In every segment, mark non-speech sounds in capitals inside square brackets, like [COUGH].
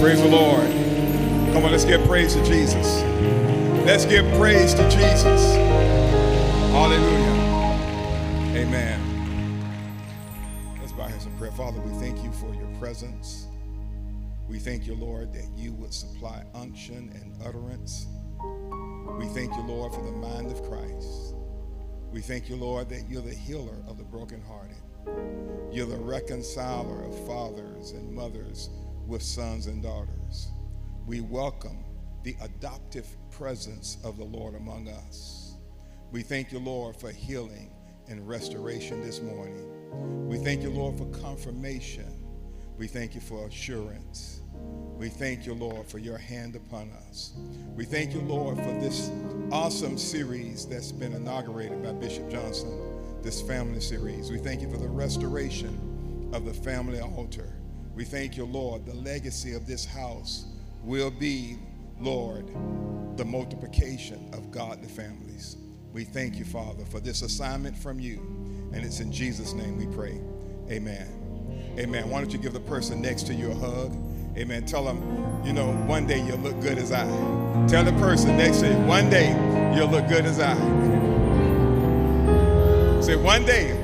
Praise the Lord. Come on, let's give praise to Jesus. Let's give praise to Jesus. Hallelujah. Amen. Let's bow heads in prayer. Father, we thank you for your presence. We thank you, Lord, that you would supply unction and utterance. We thank you, Lord, for the mind of Christ. We thank you, Lord, that you're the healer of the brokenhearted. You're the reconciler of fathers and mothers with sons and daughters. We welcome the adoptive presence of the Lord among us. We thank you, Lord, for healing and restoration this morning. We thank you, Lord, for confirmation. We thank you for assurance. We thank you, Lord, for your hand upon us. We thank you, Lord, for this awesome series that's been inaugurated by Bishop Johnson, this family series. We thank you for the restoration of the family altar. We thank you, Lord, the legacy of this house will be, Lord, the multiplication of godly families. We thank you, Father, for this assignment from you. And it's in Jesus' name we pray. Amen. Amen. Why don't you give the person next to you a hug? Amen. Tell them, you know, one day you'll look good as I. Tell the person next to you, one day you'll look good as I. Say, one day.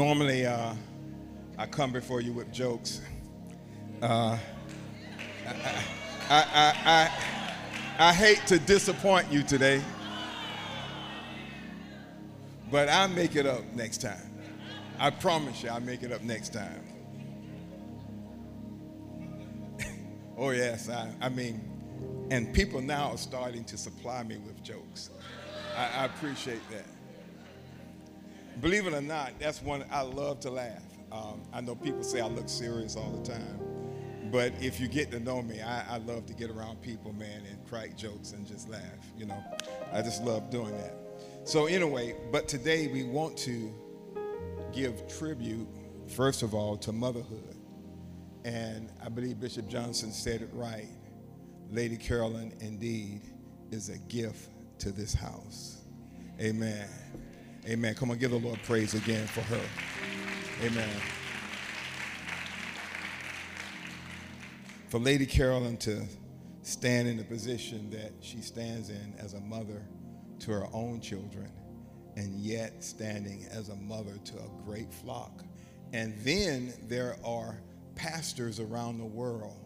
Normally, uh, I come before you with jokes. Uh, I, I, I, I, hate to disappoint you today, but I'll make it up next time. I promise you, I'll make it up next time. [LAUGHS] oh, yes, I, I mean, and people now are starting to supply me with jokes. I, I appreciate that. Believe it or not, that's one I love to laugh. Um, I know people say I look serious all the time, but if you get to know me, I, I, love to get around people, man, and crack jokes and just laugh. You know, I just love doing that. So anyway, but today we want to give tribute, first of all, to motherhood, and I believe Bishop Johnson said it right. Lady Carolyn, indeed, is a gift to this house. Amen. Amen. Come on, give the Lord praise again for her. Amen. For Lady Carolyn to stand in the position that she stands in as a mother to her own children, and yet standing as a mother to a great flock. And then there are pastors around the world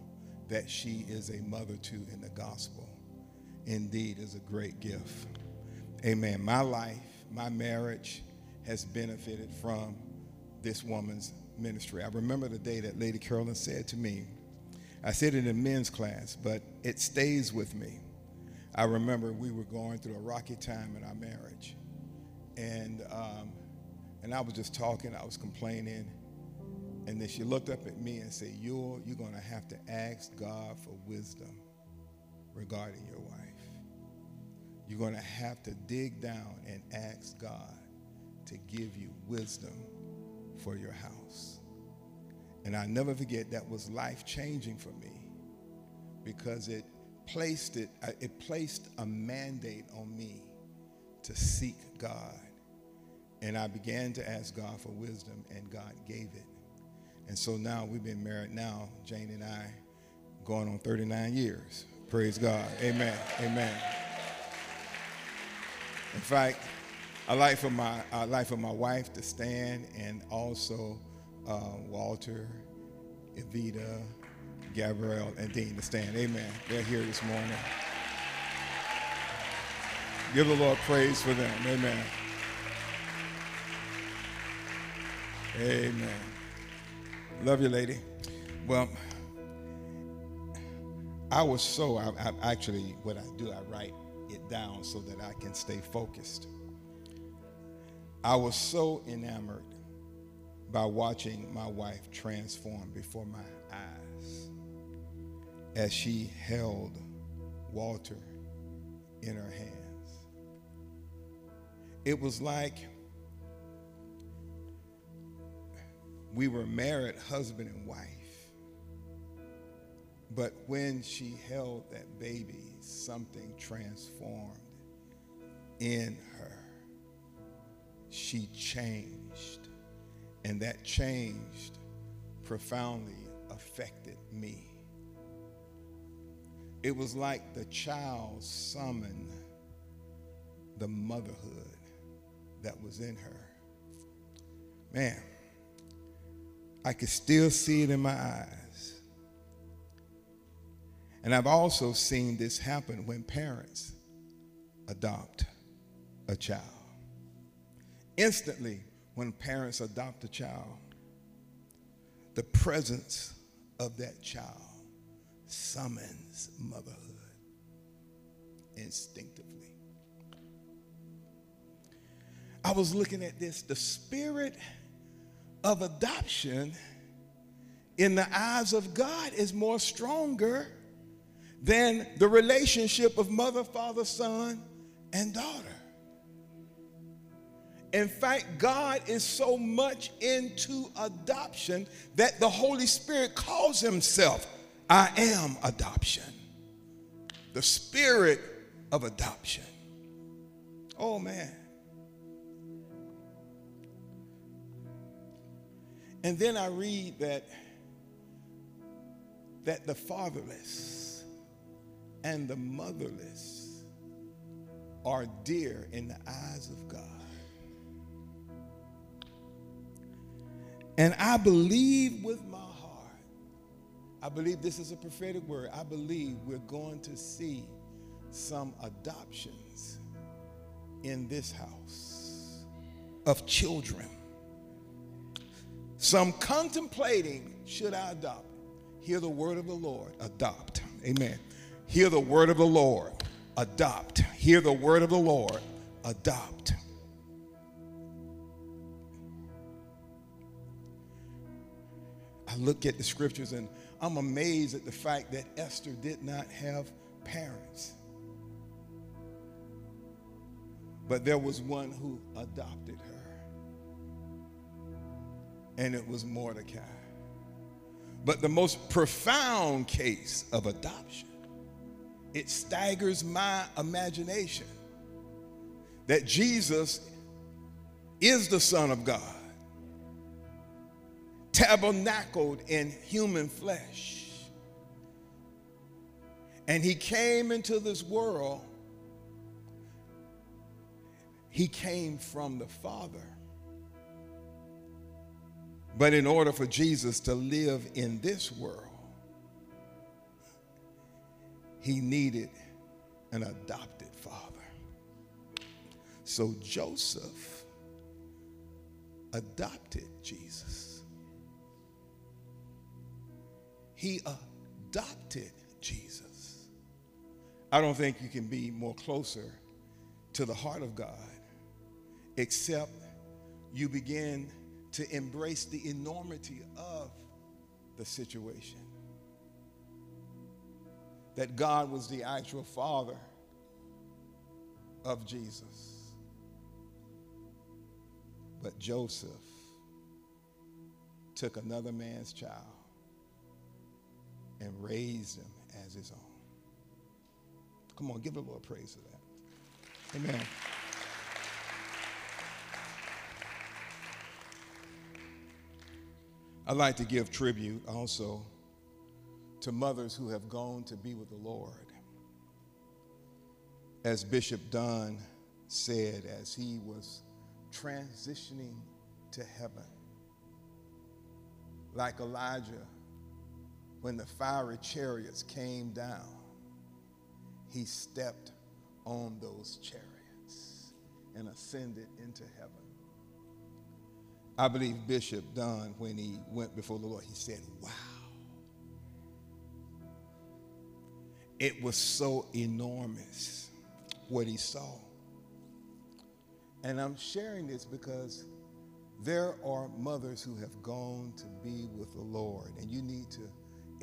that she is a mother to in the gospel. Indeed, is a great gift. Amen. My life my marriage has benefited from this woman's ministry. I remember the day that Lady Carolyn said to me, I said it in men's class, but it stays with me. I remember we were going through a rocky time in our marriage. And, um, and I was just talking, I was complaining. And then she looked up at me and said, You're, you're going to have to ask God for wisdom regarding your wife. You're going to have to dig down and ask God to give you wisdom for your house. And I never forget that was life changing for me because it placed it uh, it placed a mandate on me to seek God. And I began to ask God for wisdom and God gave it. And so now we've been married now, Jane and I, going on 39 years. Praise God. Amen. Amen. In fact, I like for my I like for my wife to stand and also uh, Walter, Evita, Gabrielle, and Dean to stand. Amen. They're here this morning. Give the Lord praise for them. Amen. Amen. Love you, lady. Well, I was so, I, I actually, what I do, I write it down so that I can stay focused. I was so enamored by watching my wife transform before my eyes as she held Walter in her hands. It was like We were married, husband and wife. But when she held that baby, something transformed in her. She changed, and that changed profoundly affected me. It was like the child summoned the motherhood that was in her. Man, I could still see it in my eyes. And I've also seen this happen when parents adopt a child. Instantly, when parents adopt a child, the presence of that child summons motherhood instinctively. I was looking at this, the spirit of adoption in the eyes of God is more stronger than the relationship of mother, father, son, and daughter. In fact, God is so much into adoption that the Holy Spirit calls himself, I am adoption. The spirit of adoption. Oh, man. And then I read that, that the fatherless and the motherless are dear in the eyes of God. And I believe with my heart, I believe this is a prophetic word. I believe we're going to see some adoptions in this house of children some contemplating, should I adopt? Hear the word of the Lord, adopt. Amen. Hear the word of the Lord, adopt. Hear the word of the Lord, adopt. I look at the scriptures and I'm amazed at the fact that Esther did not have parents. But there was one who adopted her and it was Mordecai. But the most profound case of adoption, it staggers my imagination that Jesus is the Son of God, tabernacled in human flesh. And he came into this world, he came from the Father but in order for Jesus to live in this world, he needed an adopted father. So Joseph adopted Jesus. He adopted Jesus. I don't think you can be more closer to the heart of God except you begin to embrace the enormity of the situation. That God was the actual father of Jesus. But Joseph took another man's child and raised him as his own. Come on, give the Lord praise for that. Amen. I'd like to give tribute also to mothers who have gone to be with the Lord. As Bishop Dunn said as he was transitioning to heaven, like Elijah, when the fiery chariots came down, he stepped on those chariots and ascended into heaven. I believe Bishop Dunn, when he went before the Lord, he said, Wow. It was so enormous what he saw. And I'm sharing this because there are mothers who have gone to be with the Lord, and you need to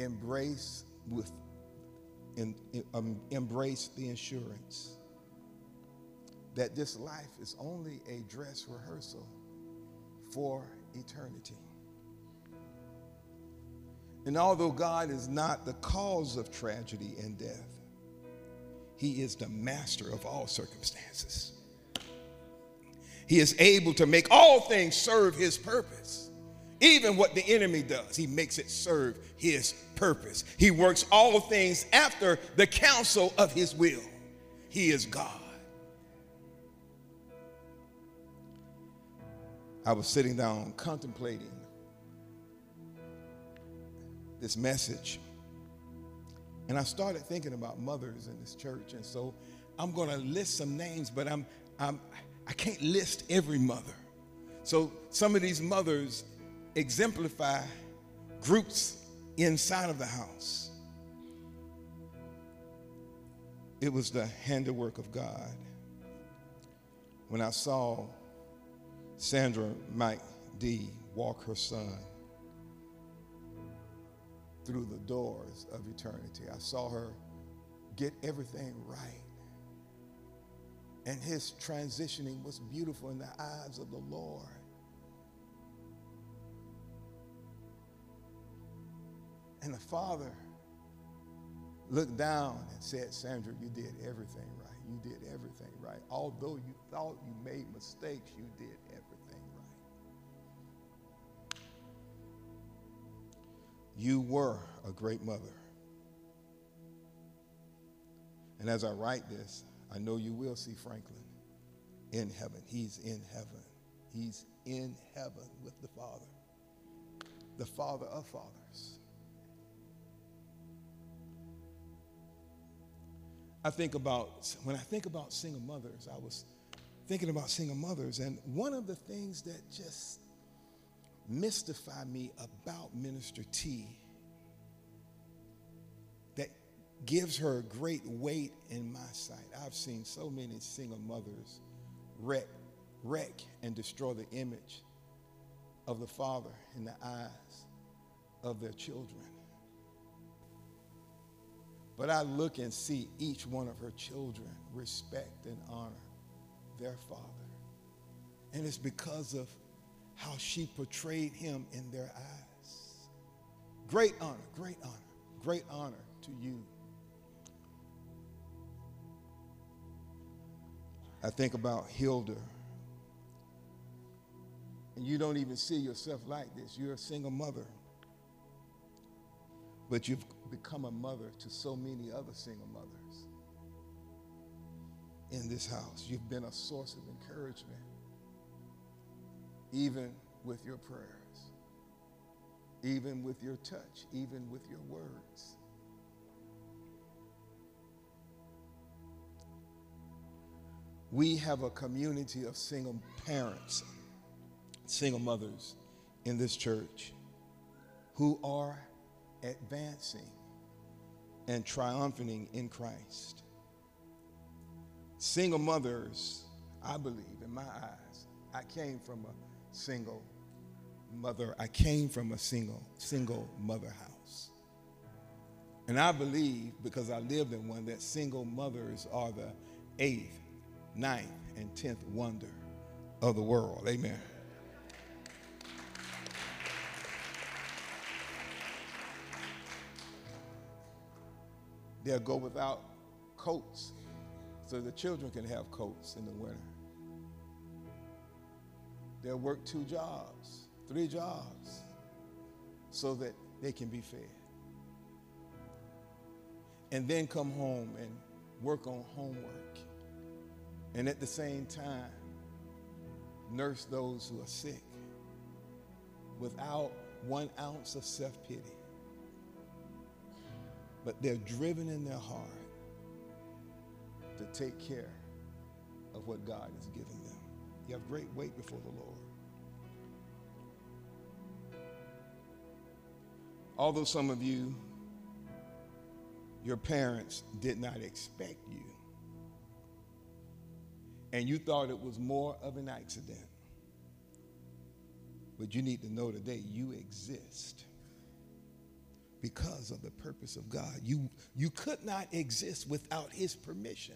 embrace with in, um, embrace the assurance that this life is only a dress rehearsal for eternity. And although God is not the cause of tragedy and death, He is the master of all circumstances. He is able to make all things serve His purpose. Even what the enemy does, He makes it serve His purpose. He works all things after the counsel of His will. He is God. I was sitting down contemplating this message. And I started thinking about mothers in this church. And so I'm going to list some names, but I'm, I'm, I can't list every mother. So some of these mothers exemplify groups inside of the house. It was the handiwork of God. When I saw Sandra Mike D walk her son through the doors of eternity. I saw her get everything right. And his transitioning was beautiful in the eyes of the Lord. And the father looked down and said, Sandra, you did everything right. You did everything right. Although you thought you made mistakes, you did everything You were a great mother. And as I write this, I know you will see Franklin in heaven. He's in heaven. He's in heaven with the Father, the Father of fathers. I think about, when I think about single mothers, I was thinking about single mothers, and one of the things that just mystify me about Minister T that gives her great weight in my sight. I've seen so many single mothers wreck, wreck and destroy the image of the father in the eyes of their children. But I look and see each one of her children respect and honor their father. And it's because of how she portrayed him in their eyes. Great honor, great honor, great honor to you. I think about Hilda. And you don't even see yourself like this. You're a single mother. But you've become a mother to so many other single mothers in this house. You've been a source of encouragement, even with your prayers, even with your touch, even with your words. We have a community of single parents, single mothers in this church who are advancing and triumphing in Christ. Single mothers, I believe, in my eyes, I came from a single mother. I came from a single, single mother house. And I believe, because I lived in one, that single mothers are the eighth, ninth, and tenth wonder of the world. Amen. They'll go without coats so the children can have coats in the winter. They'll work two jobs, three jobs, so that they can be fed. And then come home and work on homework. And at the same time, nurse those who are sick without one ounce of self pity but they're driven in their heart to take care of what God has given them. You have great weight before the Lord. Although some of you, your parents did not expect you, and you thought it was more of an accident, but you need to know today you exist because of the purpose of God. You, you could not exist without His permission.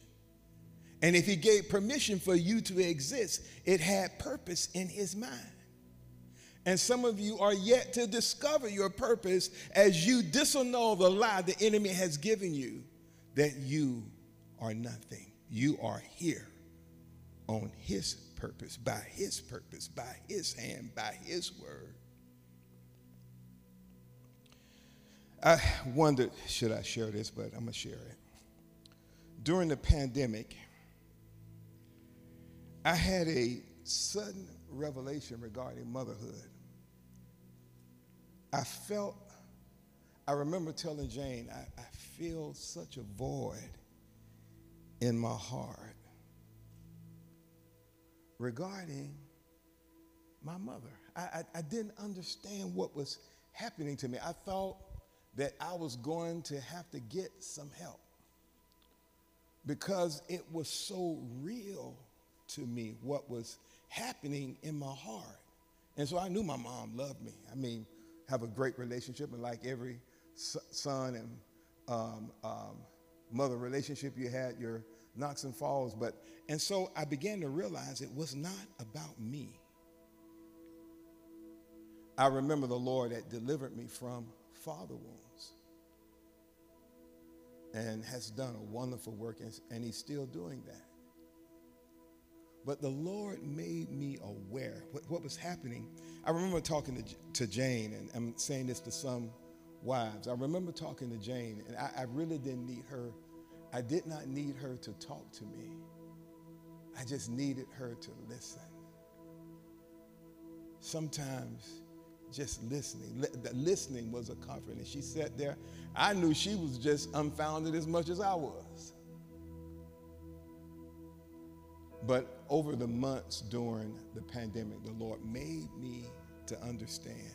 And if He gave permission for you to exist, it had purpose in His mind. And some of you are yet to discover your purpose as you disannul the lie the enemy has given you that you are nothing. You are here on his purpose, by his purpose, by his hand, by his word. I wondered, should I share this, but I'm going to share it. During the pandemic, I had a sudden revelation regarding motherhood. I felt, I remember telling Jane, I, I feel such a void in my heart regarding my mother. I, I, I, didn't understand what was happening to me. I thought that I was going to have to get some help because it was so real to me what was happening in my heart. And so I knew my mom loved me. I mean, have a great relationship, and like every son and um, um, mother relationship you had, your knocks and falls. But and so I began to realize it was not about me. I remember the Lord that delivered me from father wounds and has done a wonderful work, and, and He's still doing that. But the Lord made me aware what, what was happening. I remember talking to, to Jane, and I'm saying this to some wives. I remember talking to Jane, and I, I really didn't need her. I did not need her to talk to me. I just needed her to listen. Sometimes just listening. The listening was a comfort. And she sat there. I knew she was just unfounded as much as I was. But over the months during the pandemic, the Lord made me to understand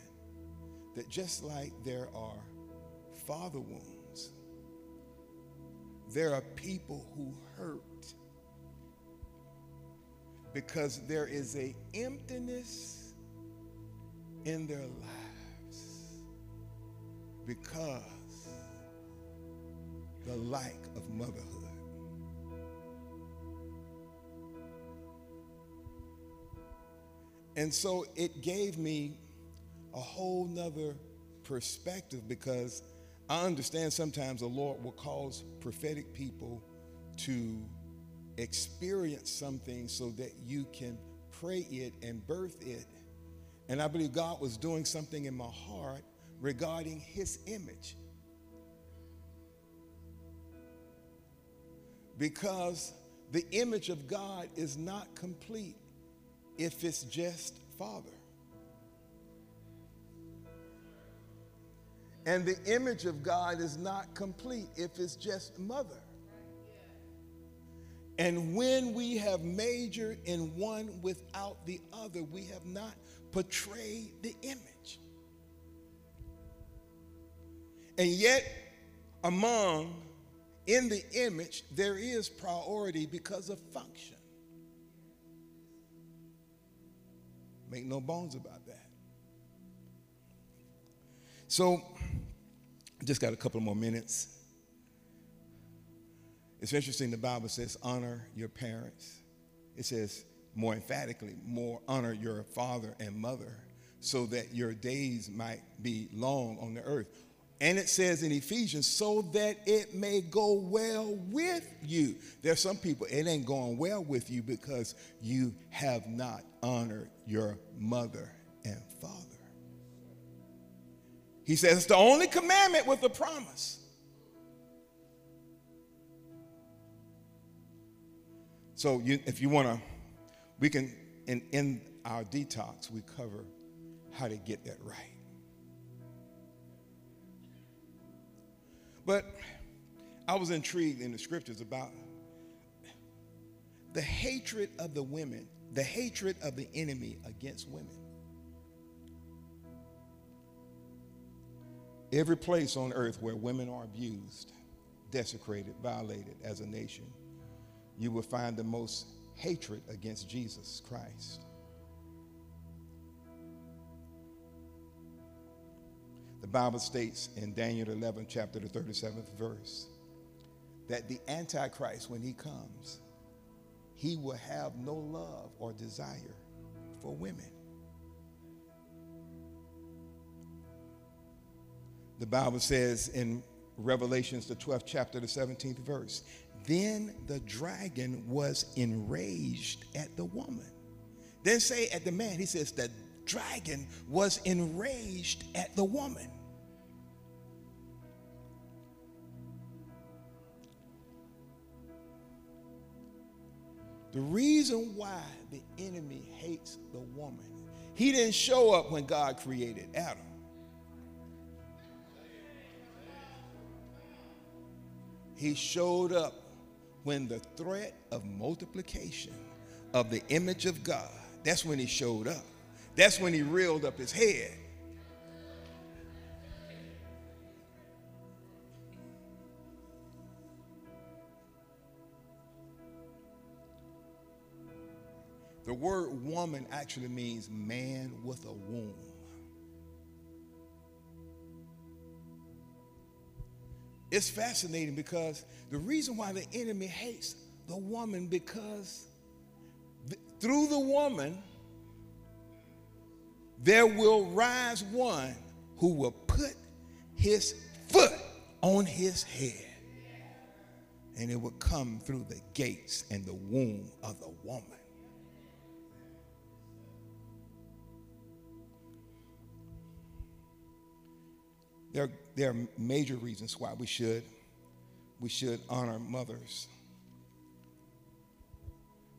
that just like there are father wounds, there are people who hurt because there is a emptiness in their lives because the lack of motherhood. And so it gave me a whole nother perspective because I understand sometimes the Lord will cause prophetic people to experience something so that you can pray it and birth it. And I believe God was doing something in my heart regarding his image. Because the image of God is not complete if it's just Father. And the image of God is not complete if it's just Mother. And when we have majored in one without the other, we have not portrayed the image. And yet, among in the image, there is priority because of function. Make no bones about that. So, just got a couple more minutes. It's interesting, the Bible says, honor your parents. It says more emphatically, more honor your father and mother so that your days might be long on the earth. And it says in Ephesians, so that it may go well with you. There are some people, it ain't going well with you because you have not honored your mother and father. He says it's the only commandment with a promise. So you, if you want to, we can, in, in our detox, we cover how to get that right. But I was intrigued in the scriptures about the hatred of the women, the hatred of the enemy against women. Every place on earth where women are abused, desecrated, violated as a nation, you will find the most hatred against Jesus Christ. Bible states in Daniel 11, chapter the 37th verse, that the Antichrist, when he comes, he will have no love or desire for women. The Bible says in Revelations, the 12th chapter, the 17th verse, then the dragon was enraged at the woman. Then say at the man, he says, the dragon was enraged at the woman. The reason why the enemy hates the woman, he didn't show up when God created Adam. He showed up when the threat of multiplication of the image of God, that's when he showed up. That's when he reeled up his head. The word woman actually means man with a womb. It's fascinating because the reason why the enemy hates the woman because th- through the woman there will rise one who will put his foot on his head and it will come through the gates and the womb of the woman There, there are major reasons why we should, we should honor mothers.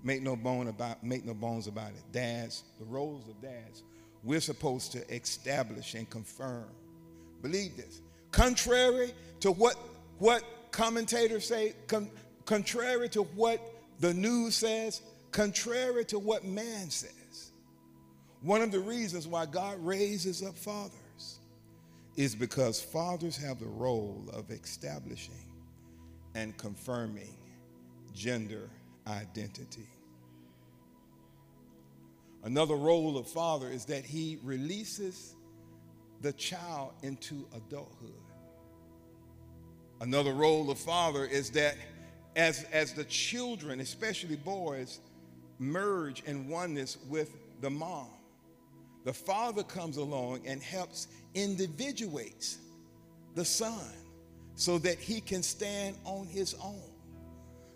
Make no bone about, make no bones about it. Dads, the roles of dads, we're supposed to establish and confirm. Believe this. Contrary to what what commentators say, con, contrary to what the news says, contrary to what man says. One of the reasons why God raises up fathers is because fathers have the role of establishing and confirming gender identity. Another role of father is that he releases the child into adulthood. Another role of father is that as, as the children, especially boys, merge in oneness with the mom, the father comes along and helps individuates the son so that he can stand on his own.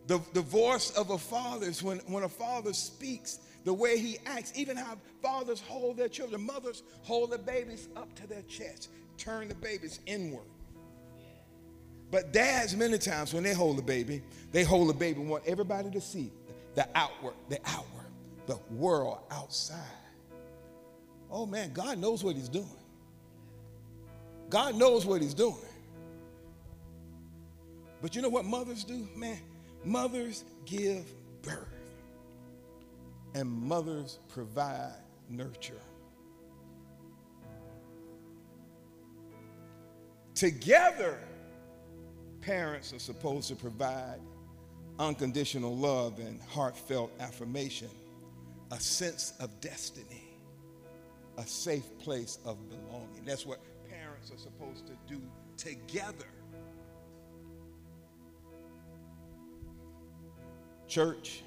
The, the voice of a father is when, when a father speaks, the way he acts, even how fathers hold their children, mothers hold the babies up to their chest, turn the babies inward. But dads, many times when they hold the baby, they hold the baby and want everybody to see the outward, the outward, the world outside. Oh man, God knows what he's doing. God knows what he's doing. But you know what mothers do? Man, mothers give birth. And mothers provide nurture. Together, parents are supposed to provide unconditional love and heartfelt affirmation, a sense of destiny, a safe place of belonging. That's what parents are supposed to do together. Church,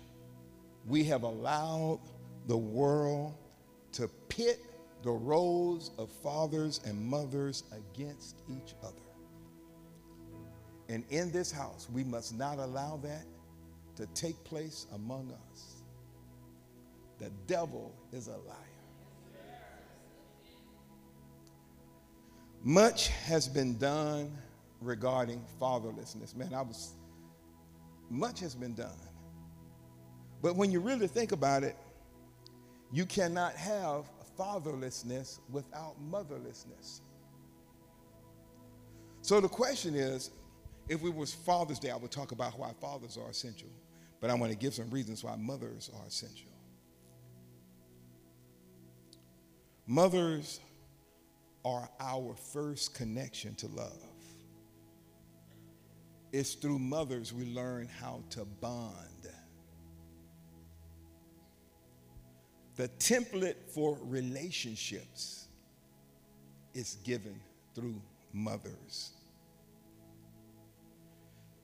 we have allowed the world to pit the roles of fathers and mothers against each other. And in this house, we must not allow that to take place among us. The devil is a liar. Much has been done regarding fatherlessness. Man, I was, much has been done. But when you really think about it, you cannot have fatherlessness without motherlessness. So the question is, if it was Father's Day, I would talk about why fathers are essential. But I want to give some reasons why mothers are essential. Mothers are our first connection to love. It's through mothers we learn how to bond. The template for relationships is given through mothers.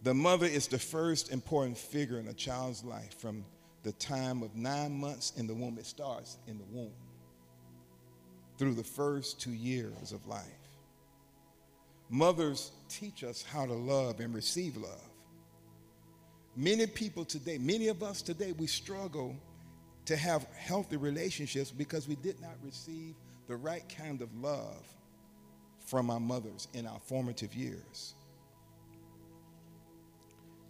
The mother is the first important figure in a child's life from the time of nine months in the womb. It starts in the womb through the first two years of life. Mothers teach us how to love and receive love. Many people today, many of us today, we struggle to have healthy relationships because we did not receive the right kind of love from our mothers in our formative years.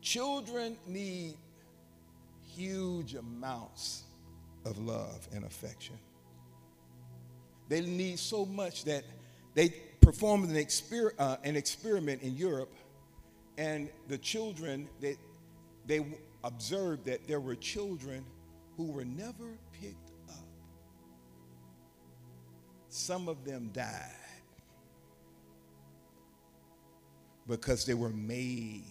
Children need huge amounts of love and affection. They need so much that they performed an, exper- uh, an experiment in Europe, and the children, they, they observed that there were children who were never picked up. Some of them died because they were made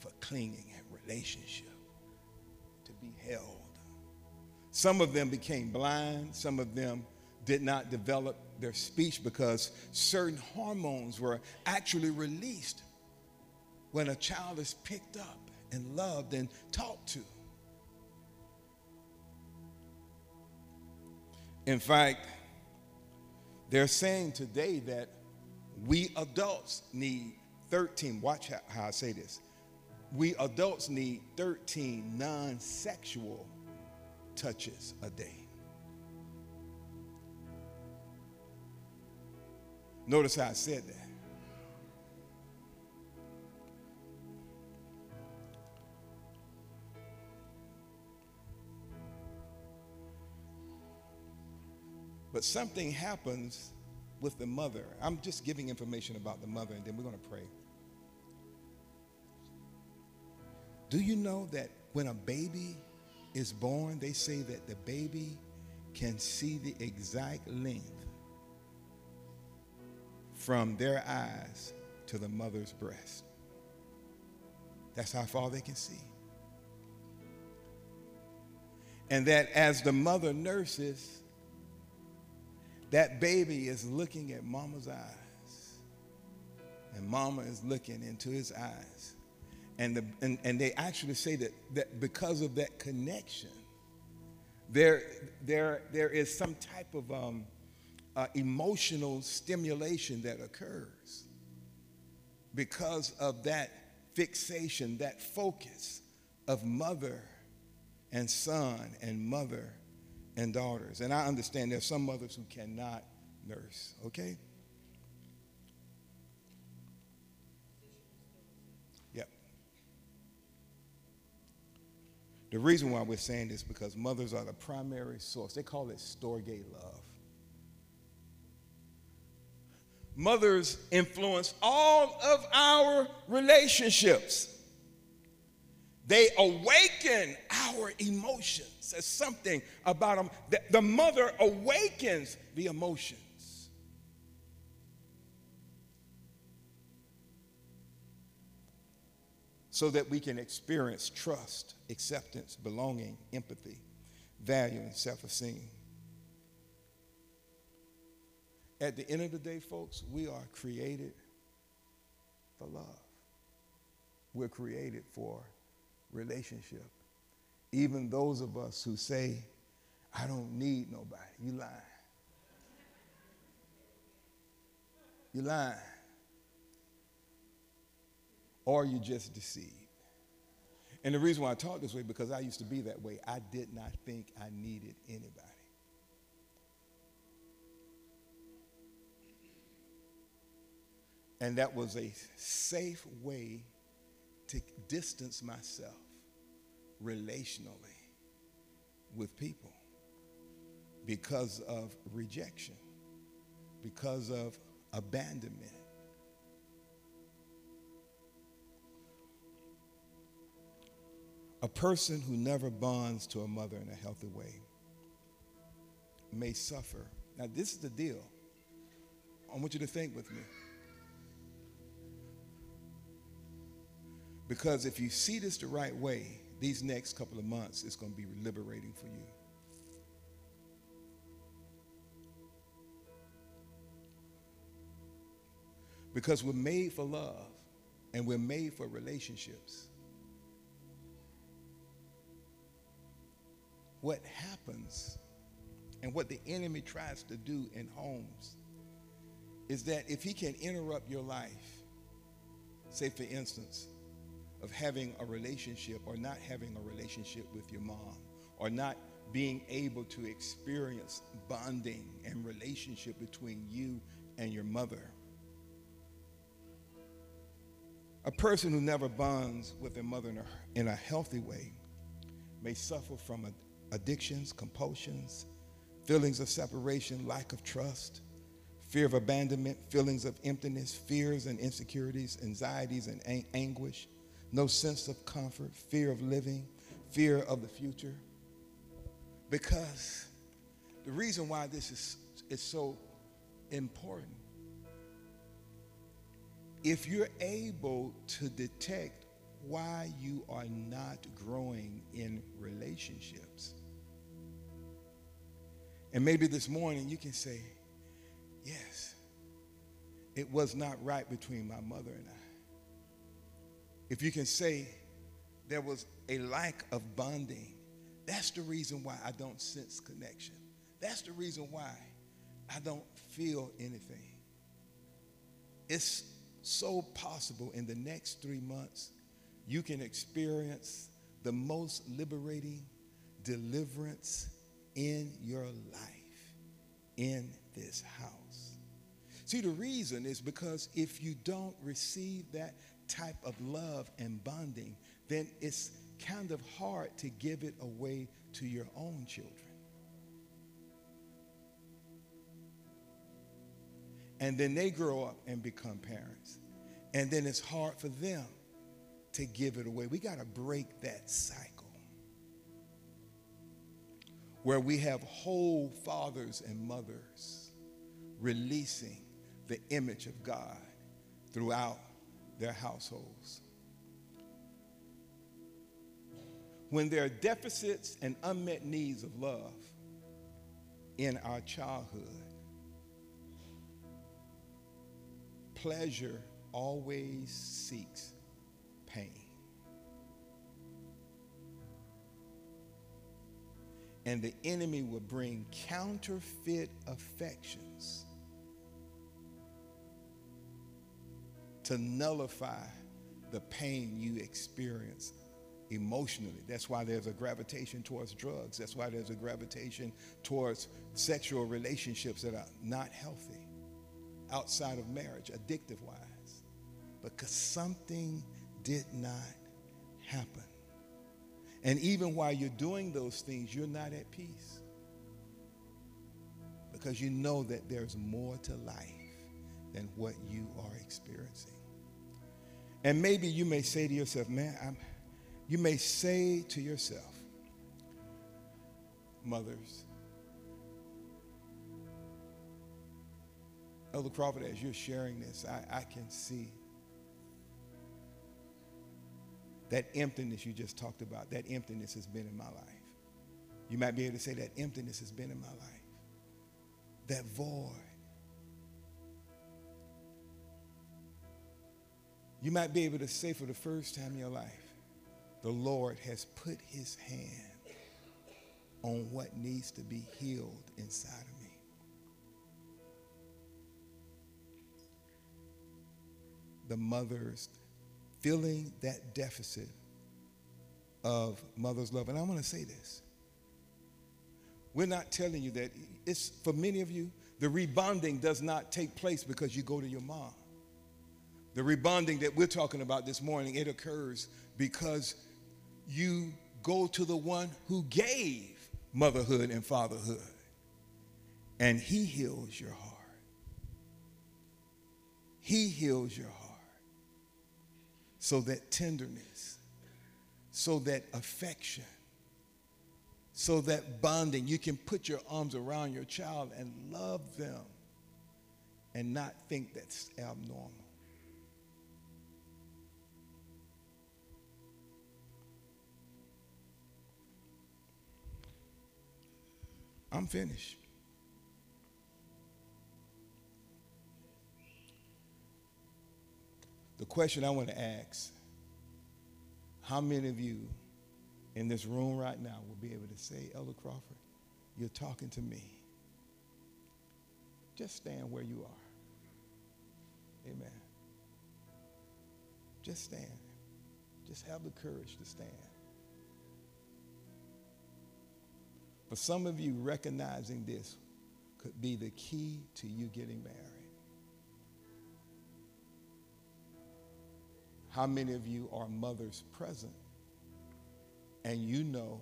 for clinging and relationship, to be held. Some of them became blind, some of them did not develop their speech because certain hormones were actually released when a child is picked up and loved and talked to. In fact, they're saying today that we adults need 13, watch how, I say this. We adults need 13 non sexual touches a day. Notice how I said that. But something happens with the mother. I'm just giving information about the mother, and then we're going to pray. Do you know that when a baby is born, they say that the baby can see the exact length from their eyes to the mother's breast? That's how far they can see. And that as the mother nurses, that baby is looking at mama's eyes, and mama is looking into his eyes. And, the, and, and they actually say that, that because of that connection, there, there, there is some type of um, uh, emotional stimulation that occurs because of that fixation, that focus of mother and son and mother and daughters. And I understand there's some mothers who cannot nurse, okay? Yep. The reason why we're saying this because mothers are the primary source. They call it storge love. Mothers influence all of our relationships. They awaken our emotions. There's something about them. The, the mother awakens the emotions. So that we can experience trust, acceptance, belonging, empathy, value, and self esteem. At the end of the day, folks, we are created for love. We're created for relationship. Even those of us who say, I don't need nobody, you lying. You lying. Or you just deceived. And the reason why I talk this way, because I used to be that way. I did not think I needed anybody. And that was a safe way to distance myself relationally with people because of rejection, because of abandonment. A person who never bonds to a mother in a healthy way may suffer. Now, this is the deal. I want you to think with me. Because if you see this the right way, these next couple of months, it's going to be liberating for you. Because we're made for love and we're made for relationships. What happens and what the enemy tries to do in homes is that if he can interrupt your life, say for instance, of having a relationship or not having a relationship with your mom, or not being able to experience bonding and relationship between you and your mother. A person who never bonds with their mother in a, in a healthy way may suffer from addictions, compulsions, feelings of separation, lack of trust, fear of abandonment, feelings of emptiness, fears and insecurities, anxieties and ang- anguish, no sense of comfort, fear of living, fear of the future. Because the reason why this is, is so important, if you're able to detect why you are not growing in relationships, and maybe this morning you can say, Yes, it was not right between my mother and I. If you can say there was a lack of bonding that's the reason why I don't sense connection. That's the reason why I don't feel anything. It's so possible in the next three months, you can experience the most liberating deliverance in your life in this house. See, the reason is because if you don't receive that type of love and bonding, then it's kind of hard to give it away to your own children. And then they grow up and become parents. And then it's hard for them to give it away. We got to break that cycle where we have whole fathers and mothers releasing the image of God throughout their households. when there are deficits and unmet needs of love in our childhood, pleasure always seeks pain. And the enemy will bring counterfeit affections to nullify the pain you experience emotionally. That's why there's a gravitation towards drugs. That's why there's a gravitation towards sexual relationships that are not healthy outside of marriage, addictive wise, because something did not happen. And even while you're doing those things, you're not at peace because you know that there's more to life than what you are experiencing. And maybe you may say to yourself, man, I'm you may say to yourself, mothers, Elder Crawford, as you're sharing this, I, I can see that emptiness you just talked about, that emptiness has been in my life. You might be able to say that emptiness has been in my life. That void. You might be able to say for the first time in your life, the Lord has put his hand on what needs to be healed inside of me. The mother's filling that deficit of mother's love. And I want to say this. We're not telling you that it's for many of you, the rebonding does not take place because you go to your mom. The rebonding that we're talking about this morning, it occurs because you go to the one who gave motherhood and fatherhood, and he heals your heart. He heals your heart. So that tenderness, so that affection, so that bonding, you can put your arms around your child and love them and not think that's abnormal. I'm finished. The question I want to ask how many of you in this room right now will be able to say, Elder Crawford, you're talking to me? Just stand where you are. Amen. Just stand. Just have the courage to stand. For some of you, recognizing this could be the key to you getting married. How many of you are mothers present and you know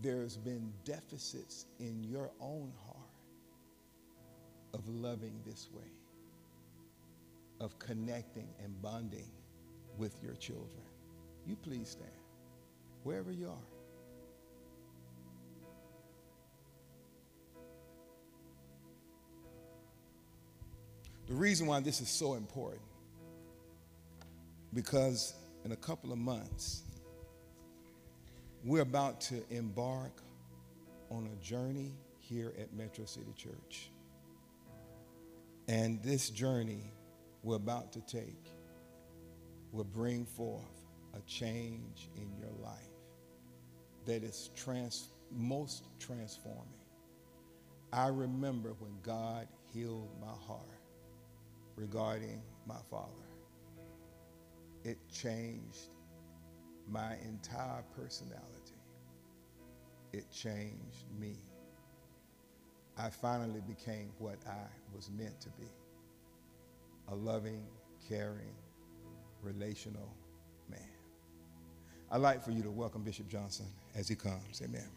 there's been deficits in your own heart of loving this way, of connecting and bonding with your children? You please stand, wherever you are. The reason why this is so important, because in a couple of months, we're about to embark on a journey here at Metro City Church. And this journey we're about to take will bring forth a change in your life that is trans- most transforming. I remember when God healed my heart regarding my father. It changed my entire personality. It changed me. I finally became what I was meant to be a loving, caring, relational man. I'd like for you to welcome Bishop Johnson as he comes. Amen.